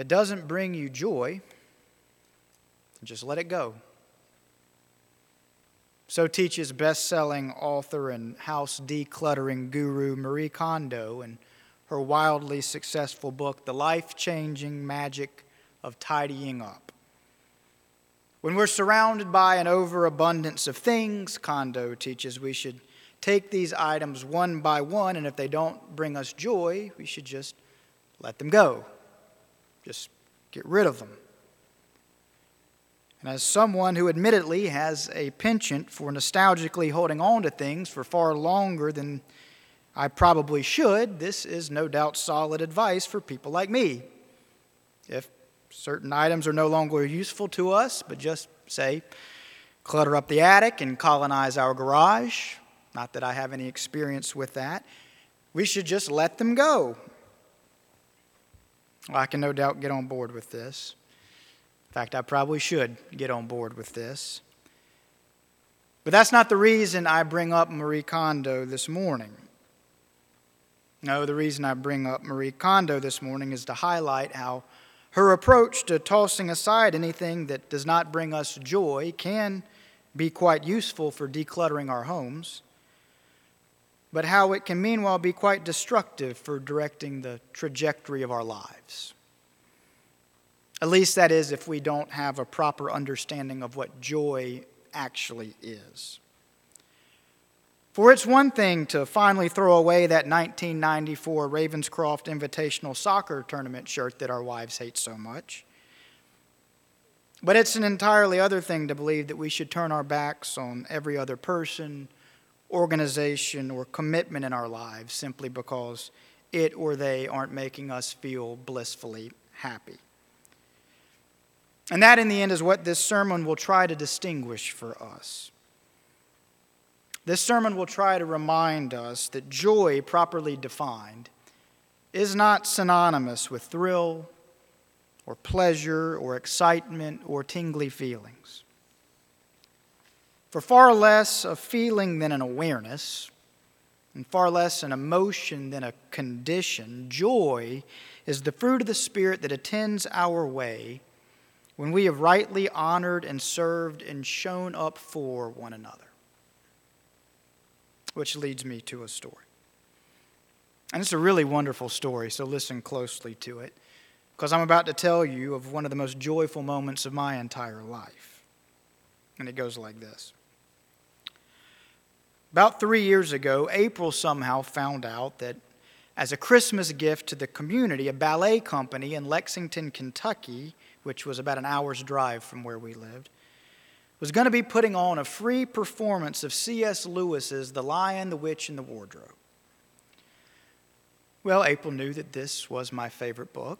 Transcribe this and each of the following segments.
It doesn't bring you joy, just let it go. So teaches best selling author and house decluttering guru Marie Kondo in her wildly successful book, The Life Changing Magic of Tidying Up. When we're surrounded by an overabundance of things, Kondo teaches we should take these items one by one, and if they don't bring us joy, we should just let them go. Just get rid of them. And as someone who admittedly has a penchant for nostalgically holding on to things for far longer than I probably should, this is no doubt solid advice for people like me. If certain items are no longer useful to us, but just say, clutter up the attic and colonize our garage, not that I have any experience with that, we should just let them go. Well, I can no doubt get on board with this. In fact, I probably should get on board with this. But that's not the reason I bring up Marie Kondo this morning. No, the reason I bring up Marie Kondo this morning is to highlight how her approach to tossing aside anything that does not bring us joy can be quite useful for decluttering our homes, but how it can meanwhile be quite destructive for directing the trajectory of our lives. At least that is if we don't have a proper understanding of what joy actually is. For it's one thing to finally throw away that 1994 Ravenscroft Invitational Soccer Tournament shirt that our wives hate so much. But it's an entirely other thing to believe that we should turn our backs on every other person, organization, or commitment in our lives simply because it or they aren't making us feel blissfully happy. And that, in the end, is what this sermon will try to distinguish for us. This sermon will try to remind us that joy, properly defined, is not synonymous with thrill or pleasure or excitement or tingly feelings. For far less a feeling than an awareness, and far less an emotion than a condition, joy is the fruit of the Spirit that attends our way when we have rightly honored and served and shown up for one another which leads me to a story. And it's a really wonderful story, so listen closely to it, because I'm about to tell you of one of the most joyful moments of my entire life. And it goes like this. About three years ago, April somehow found out that as a Christmas gift to the community, a ballet company in Lexington, Kentucky, which was about an hour's drive from where we lived, was going to be putting on a free performance of C.S. Lewis's The Lion, the Witch, and the Wardrobe. Well, April knew that this was my favorite book,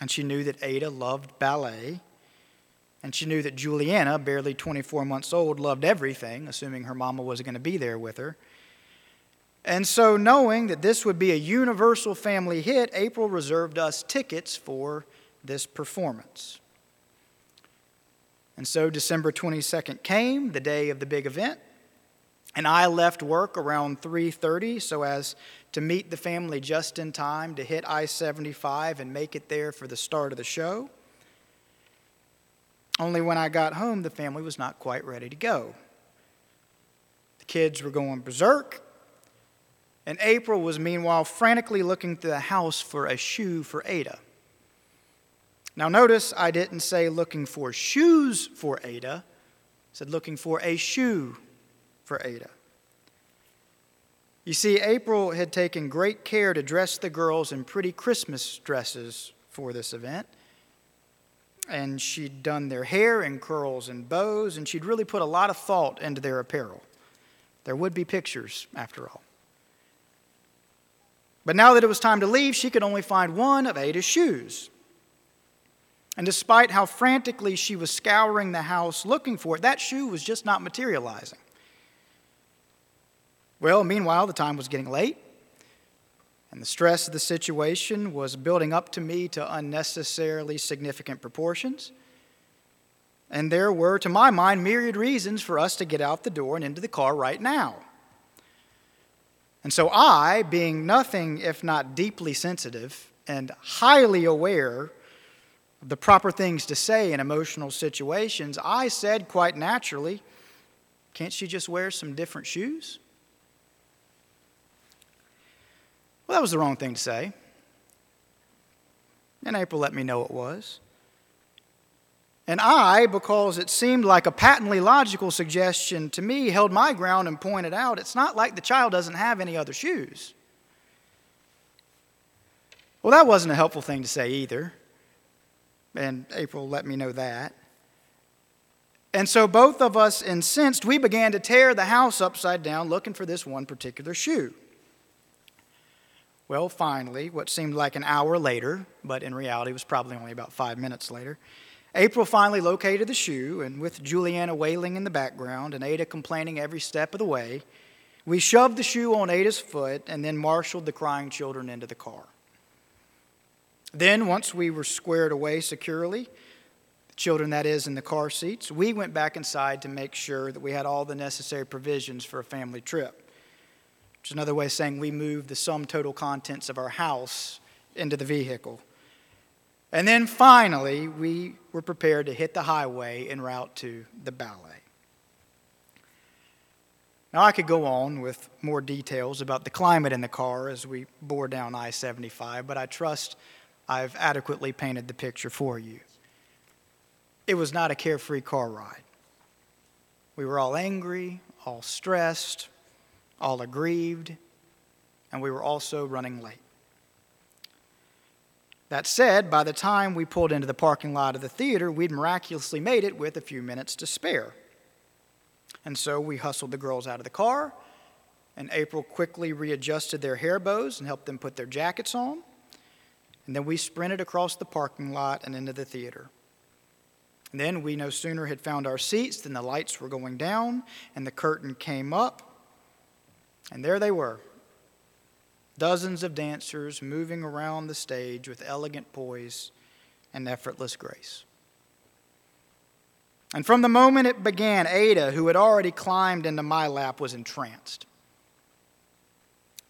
and she knew that Ada loved ballet, and she knew that Juliana, barely 24 months old, loved everything, assuming her mama was going to be there with her. And so, knowing that this would be a universal family hit, April reserved us tickets for this performance. And so December 22nd came, the day of the big event, and I left work around 3:30 so as to meet the family just in time to hit I-75 and make it there for the start of the show. Only when I got home the family was not quite ready to go. The kids were going berserk, and April was meanwhile frantically looking through the house for a shoe for Ada. Now, notice I didn't say looking for shoes for Ada, I said looking for a shoe for Ada. You see, April had taken great care to dress the girls in pretty Christmas dresses for this event. And she'd done their hair in curls and bows, and she'd really put a lot of thought into their apparel. There would be pictures, after all. But now that it was time to leave, she could only find one of Ada's shoes. And despite how frantically she was scouring the house looking for it, that shoe was just not materializing. Well, meanwhile, the time was getting late, and the stress of the situation was building up to me to unnecessarily significant proportions. And there were, to my mind, myriad reasons for us to get out the door and into the car right now. And so I, being nothing if not deeply sensitive, and highly aware of the proper things to say in emotional situations, I said quite naturally, Can't she just wear some different shoes? Well, that was the wrong thing to say. And April let me know it was. And I, because it seemed like a patently logical suggestion to me, held my ground and pointed out it's not like the child doesn't have any other shoes. Well, that wasn't a helpful thing to say either. And April let me know that. And so both of us, incensed, we began to tear the house upside down looking for this one particular shoe. Well, finally, what seemed like an hour later, but in reality was probably only about five minutes later, April finally located the shoe, and with Juliana wailing in the background and Ada complaining every step of the way, we shoved the shoe on Ada's foot and then marshaled the crying children into the car. Then, once we were squared away securely, the children, that is, in the car seats, we went back inside to make sure that we had all the necessary provisions for a family trip. Is another way of saying we moved the sum total contents of our house into the vehicle. And then finally, we were prepared to hit the highway en route to the ballet. Now, I could go on with more details about the climate in the car as we bore down I 75, but I trust I've adequately painted the picture for you. It was not a carefree car ride. We were all angry, all stressed, all aggrieved, and we were also running late. That said, by the time we pulled into the parking lot of the theater, we'd miraculously made it with a few minutes to spare. And so we hustled the girls out of the car, and April quickly readjusted their hair bows and helped them put their jackets on. And then we sprinted across the parking lot and into the theater. And then we no sooner had found our seats than the lights were going down and the curtain came up. And there they were, dozens of dancers moving around the stage with elegant poise and effortless grace. And from the moment it began, Ada, who had already climbed into my lap, was entranced.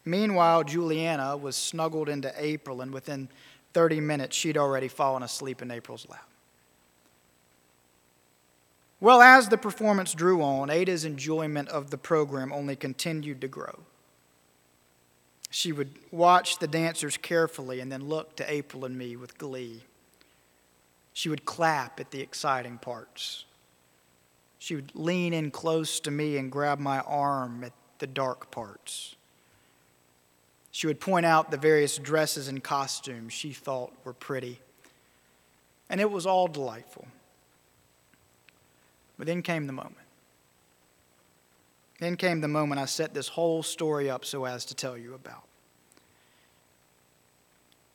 Meanwhile, Juliana was snuggled into April, and within 30 minutes, she'd already fallen asleep in April's lap. Well, as the performance drew on, Ada's enjoyment of the program only continued to grow. She would watch the dancers carefully and then look to April and me with glee. She would clap at the exciting parts. She would lean in close to me and grab my arm at the dark parts. She would point out the various dresses and costumes she thought were pretty. And it was all delightful. But then came the moment. Then came the moment I set this whole story up so as to tell you about.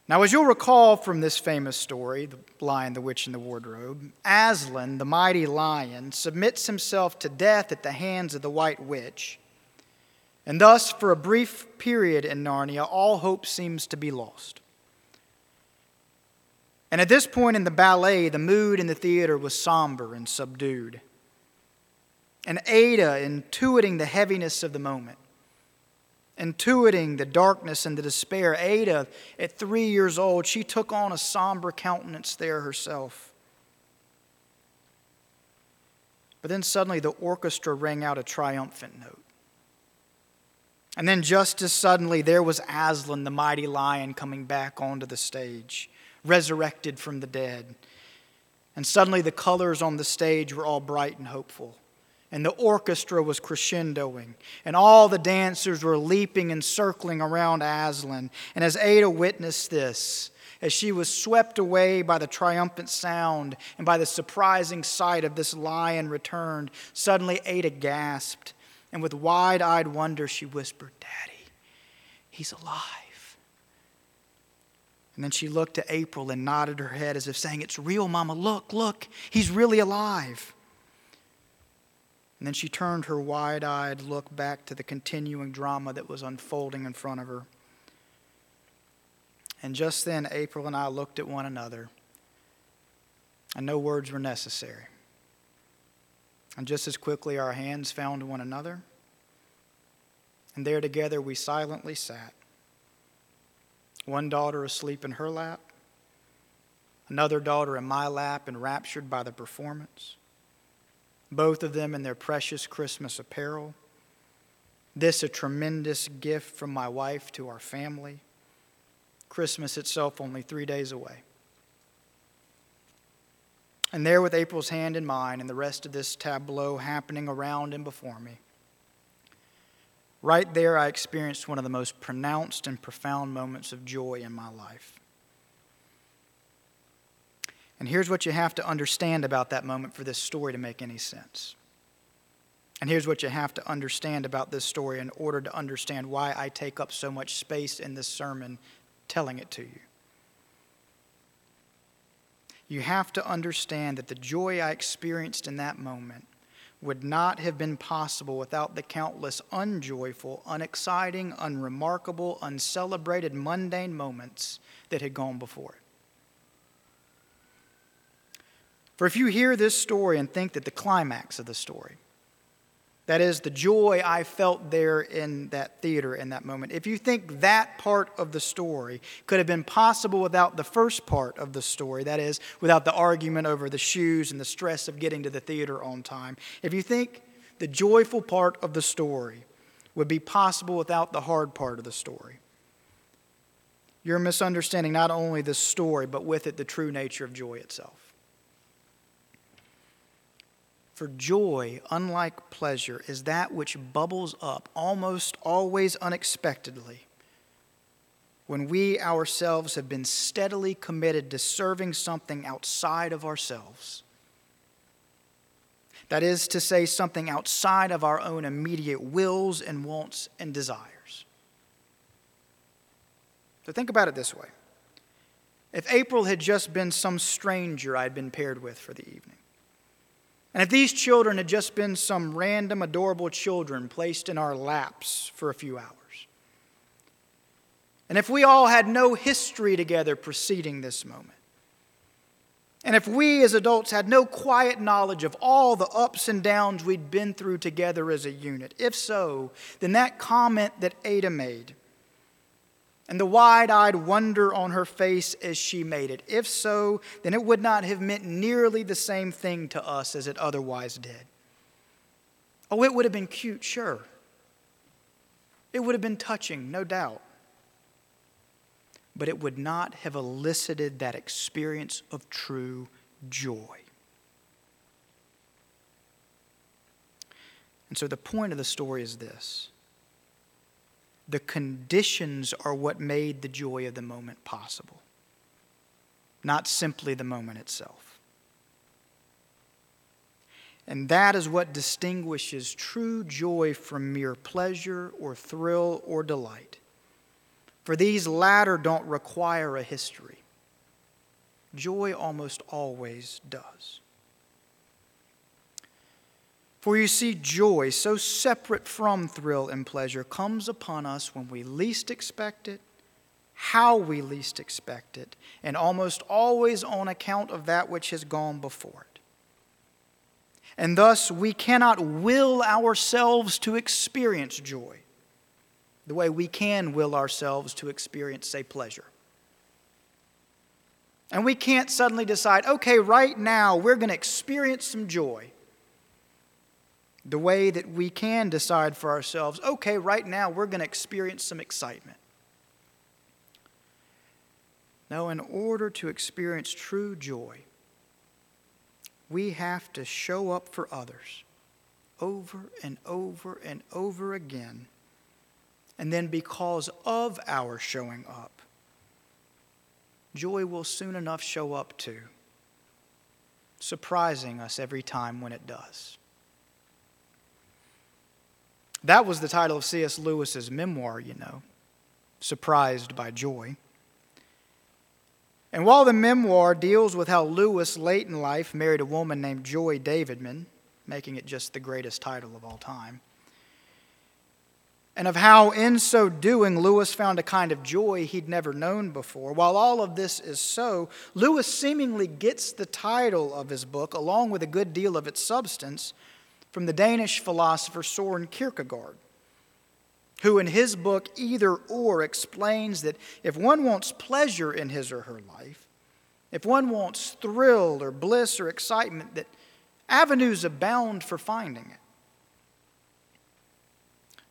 Now, as you'll recall from this famous story, The Lion, the Witch, and the Wardrobe, Aslan, the mighty lion, submits himself to death at the hands of the White Witch. And thus, for a brief period in Narnia, all hope seems to be lost. And at this point in the ballet, the mood in the theater was somber and subdued and Ada intuiting the heaviness of the moment, intuiting the darkness and the despair. Ada, at three years old, she took on a somber countenance there herself. But then suddenly the orchestra rang out a triumphant note. And then, just as suddenly, there was Aslan, the mighty lion, coming back onto the stage, resurrected from the dead. And suddenly, the colors on the stage were all bright and hopeful and the orchestra was crescendoing, and all the dancers were leaping and circling around Aslan. And as Ada witnessed this, as she was swept away by the triumphant sound and by the surprising sight of this lion returned, suddenly Ada gasped, and with wide eyed wonder she whispered, Daddy, he's alive. And then she looked to April and nodded her head as if saying, It's real, Mama. Look, look, he's really alive. And then she turned her wide eyed look back to the continuing drama that was unfolding in front of her. And just then, April and I looked at one another, and no words were necessary. And just as quickly, our hands found one another, and there together we silently sat, One daughter asleep in her lap, another daughter in my lap, enraptured by the performance, both of them in their precious Christmas apparel. This a tremendous gift from my wife to our family. Christmas itself only three days away. And there, with April's hand in mine and the rest of this tableau happening around and before me, right there I experienced one of the most pronounced and profound moments of joy in my life. And here's what you have to understand about that moment for this story to make any sense. And here's what you have to understand about this story in order to understand why I take up so much space in this sermon telling it to you you have to understand that the joy I experienced in that moment would not have been possible without the countless unjoyful, unexciting, unremarkable, uncelebrated, mundane moments that had gone before it. For if you hear this story and think that the climax of the story, that is the joy I felt there in that theater in that moment. If you think that part of the story could have been possible without the first part of the story, that is, without the argument over the shoes and the stress of getting to the theater on time, if you think the joyful part of the story would be possible without the hard part of the story, you're misunderstanding not only the story, but with it the true nature of joy itself. For joy, unlike pleasure, is that which bubbles up almost always unexpectedly when we ourselves have been steadily committed to serving something outside of ourselves. That is to say, something outside of our own immediate wills and wants and desires. So think about it this way if April had just been some stranger I'd been paired with for the evening, and if these children had just been some random, adorable children placed in our laps for a few hours, and if we all had no history together preceding this moment, and if we as adults had no quiet knowledge of all the ups and downs we'd been through together as a unit, if so, then that comment that Ada made and the wide eyed wonder on her face as she made it. If so, then it would not have meant nearly the same thing to us as it otherwise did. Oh, it would have been cute, sure. It would have been touching, no doubt. But it would not have elicited that experience of true joy. And so the point of the story is this the conditions are what made the joy of the moment possible, not simply the moment itself. And that is what distinguishes true joy from mere pleasure or thrill or delight. For these latter don't require a history. Joy almost always does. For you see, joy, so separate from thrill and pleasure, comes upon us when we least expect it, how we least expect it, and almost always on account of that which has gone before it. And thus, we cannot will ourselves to experience joy the way we can will ourselves to experience, say, pleasure. And we can't suddenly decide, okay, right now we're going to experience some joy the way that we can decide for ourselves okay, right now we're going to experience some excitement. No, in order to experience true joy, we have to show up for others over and over and over again. And then, because of our showing up, joy will soon enough show up too, surprising us every time when it does. That was the title of C.S. Lewis's memoir, you know, Surprised by Joy. And while the memoir deals with how Lewis, late in life, married a woman named Joy Davidman, making it just the greatest title of all time, and of how, in so doing, Lewis found a kind of joy he'd never known before. While all of this is so, Lewis seemingly gets the title of his book, along with a good deal of its substance, from the Danish philosopher Soren Kierkegaard, who in his book Either Or explains that if one wants pleasure in his or her life, if one wants thrill or bliss or excitement, that avenues abound for finding it.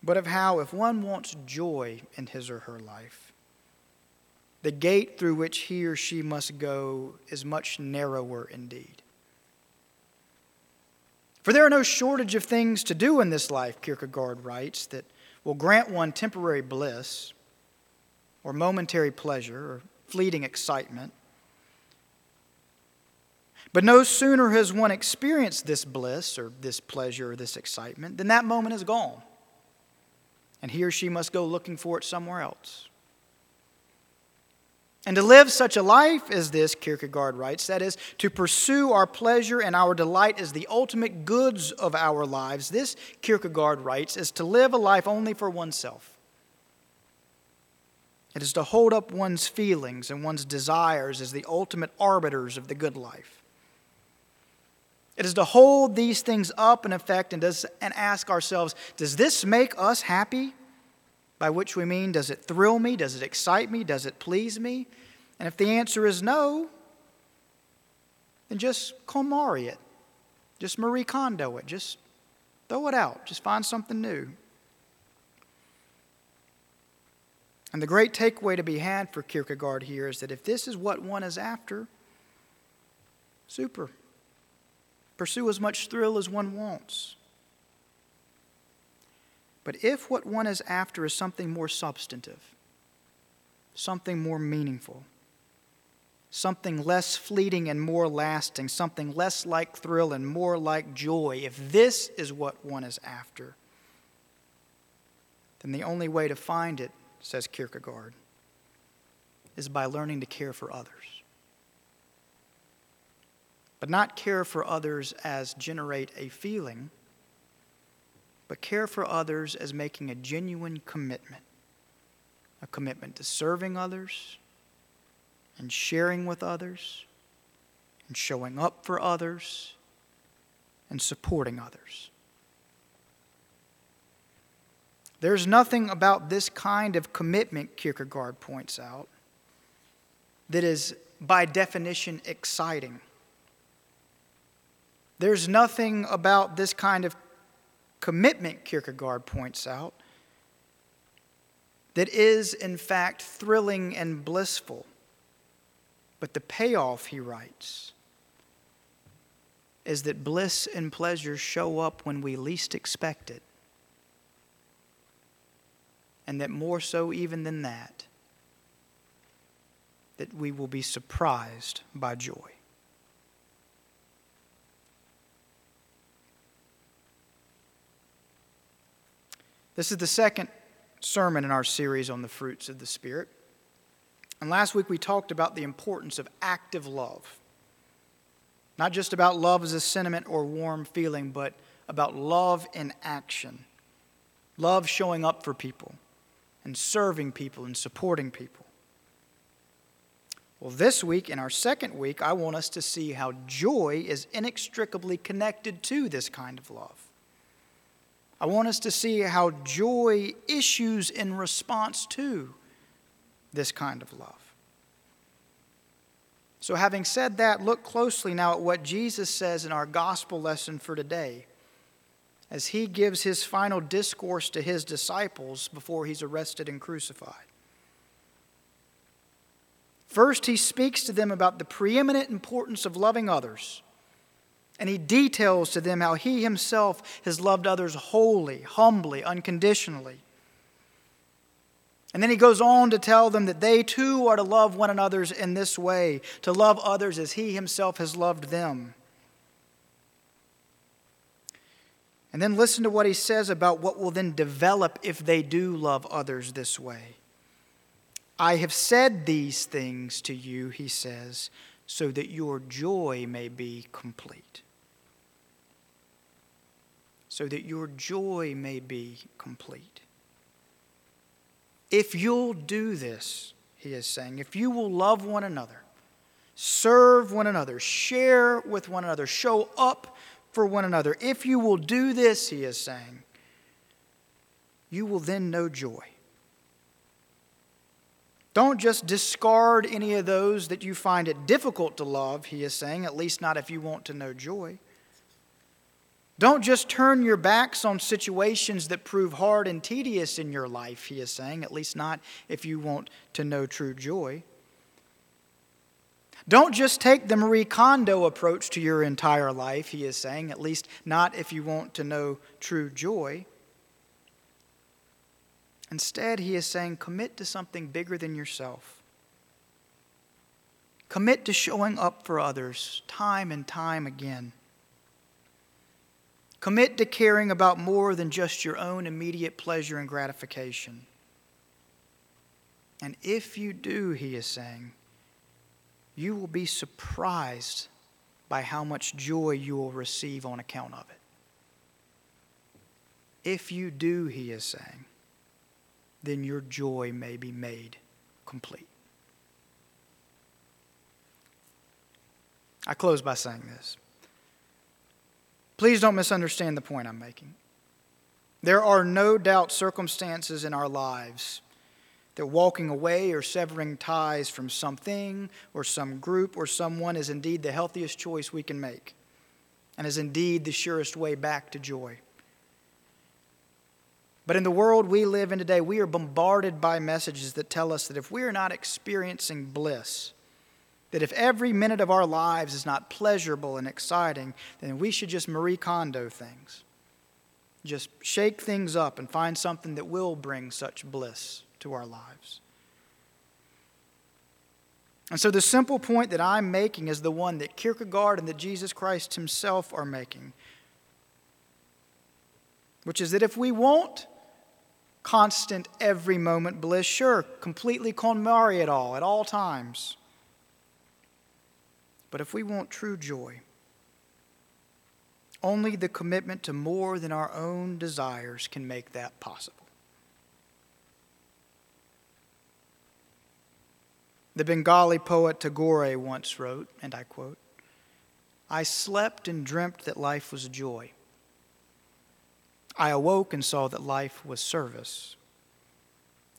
But of how, if one wants joy in his or her life, the gate through which he or she must go is much narrower indeed. For there are no shortage of things to do in this life, Kierkegaard writes, that will grant one temporary bliss or momentary pleasure or fleeting excitement. But no sooner has one experienced this bliss or this pleasure or this excitement than that moment is gone. And he or she must go looking for it somewhere else. And to live such a life as this, Kierkegaard writes, that is, to pursue our pleasure and our delight as the ultimate goods of our lives, this, Kierkegaard writes, is to live a life only for oneself. It is to hold up one's feelings and one's desires as the ultimate arbiters of the good life. It is to hold these things up in effect and, does, and ask ourselves Does this make us happy? By which we mean, does it thrill me? Does it excite me? Does it please me? And if the answer is no, then just KonMari it. Just Marie Kondo it. Just throw it out. Just find something new. And the great takeaway to be had for Kierkegaard here is that if this is what one is after, super. Pursue as much thrill as one wants. But if what one is after is something more substantive, something more meaningful, something less fleeting and more lasting, something less like thrill and more like joy, if this is what one is after, then the only way to find it, says Kierkegaard, is by learning to care for others. But not care for others as generate a feeling but care for others as making a genuine commitment a commitment to serving others and sharing with others and showing up for others and supporting others. There's nothing about this kind of commitment, Kierkegaard points out, that is by definition exciting. There's nothing about this kind of commitment, Kierkegaard points out, that is in fact thrilling and blissful. But the payoff, he writes, is that bliss and pleasure show up when we least expect it. And that more so, even than that, that we will be surprised by joy. This is the second sermon in our series on the fruits of the Spirit. And last week we talked about the importance of active love. Not just about love as a sentiment or warm feeling, but about love in action. Love showing up for people and serving people and supporting people. Well, this week, in our second week, I want us to see how joy is inextricably connected to this kind of love. I want us to see how joy issues in response to this kind of love. So, having said that, look closely now at what Jesus says in our gospel lesson for today as he gives his final discourse to his disciples before he's arrested and crucified. First, he speaks to them about the preeminent importance of loving others and he details to them how he himself has loved others wholly, humbly, unconditionally. And then he goes on to tell them that they too are to love one another in this way, to love others as he himself has loved them. And then listen to what he says about what will then develop if they do love others this way. I have said these things to you, he says, so that your joy may be complete so that your joy may be complete. If you'll do this, he is saying, if you will love one another, serve one another, share with one another, show up for one another, if you will do this, he is saying, you will then know joy. Don't just discard any of those that you find it difficult to love, he is saying, at least not if you want to know joy. Don't just turn your backs on situations that prove hard and tedious in your life, he is saying, at least not if you want to know true joy. Don't just take the Marie Kondo approach to your entire life, he is saying, at least not if you want to know true joy. Instead, he is saying, commit to something bigger than yourself. Commit to showing up for others time and time again. Commit to caring about more than just your own immediate pleasure and gratification. And if you do, he is saying, you will be surprised by how much joy you will receive on account of it. If you do, he is saying, then your joy may be made complete. I close by saying this. Please don't misunderstand the point I'm making. There are no doubt circumstances in our lives that walking away or severing ties from something or some group or someone is indeed the healthiest choice we can make and is indeed the surest way back to joy. But in the world we live in today, we are bombarded by messages that tell us that if we are not experiencing bliss, that if every minute of our lives is not pleasurable and exciting, then we should just Marie Kondo things. Just shake things up and find something that will bring such bliss to our lives. And so, the simple point that I'm making is the one that Kierkegaard and that Jesus Christ himself are making, which is that if we want constant, every moment bliss, sure, completely KonMari it all at all times. But if we want true joy, only the commitment to more than our own desires can make that possible. The Bengali poet Tagore once wrote, and I quote, I slept and dreamt that life was joy. I awoke and saw that life was service.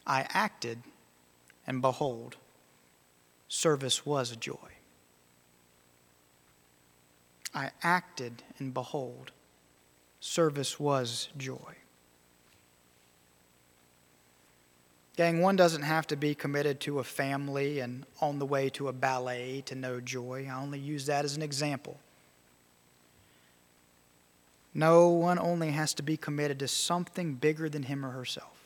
I acted, and behold, service was a joy. I acted, and behold, service was joy. Gang, one doesn't have to be committed to a family and on the way to a ballet to know joy. I only use that as an example. No, one only has to be committed to something bigger than him or herself.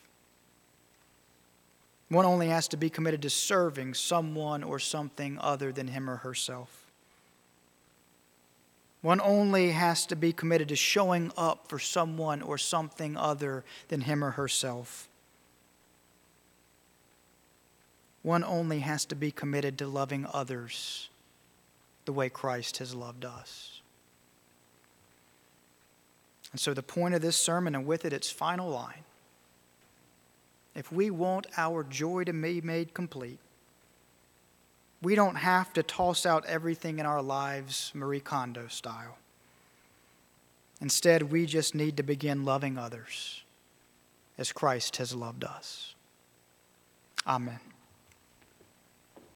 One only has to be committed to serving someone or something other than him or herself. One only has to be committed to showing up for someone or something other than him or herself. One only has to be committed to loving others the way Christ has loved us. And so, the point of this sermon, and with it its final line if we want our joy to be made complete, we don't have to toss out everything in our lives Marie Kondo style. Instead, we just need to begin loving others as Christ has loved us. Amen.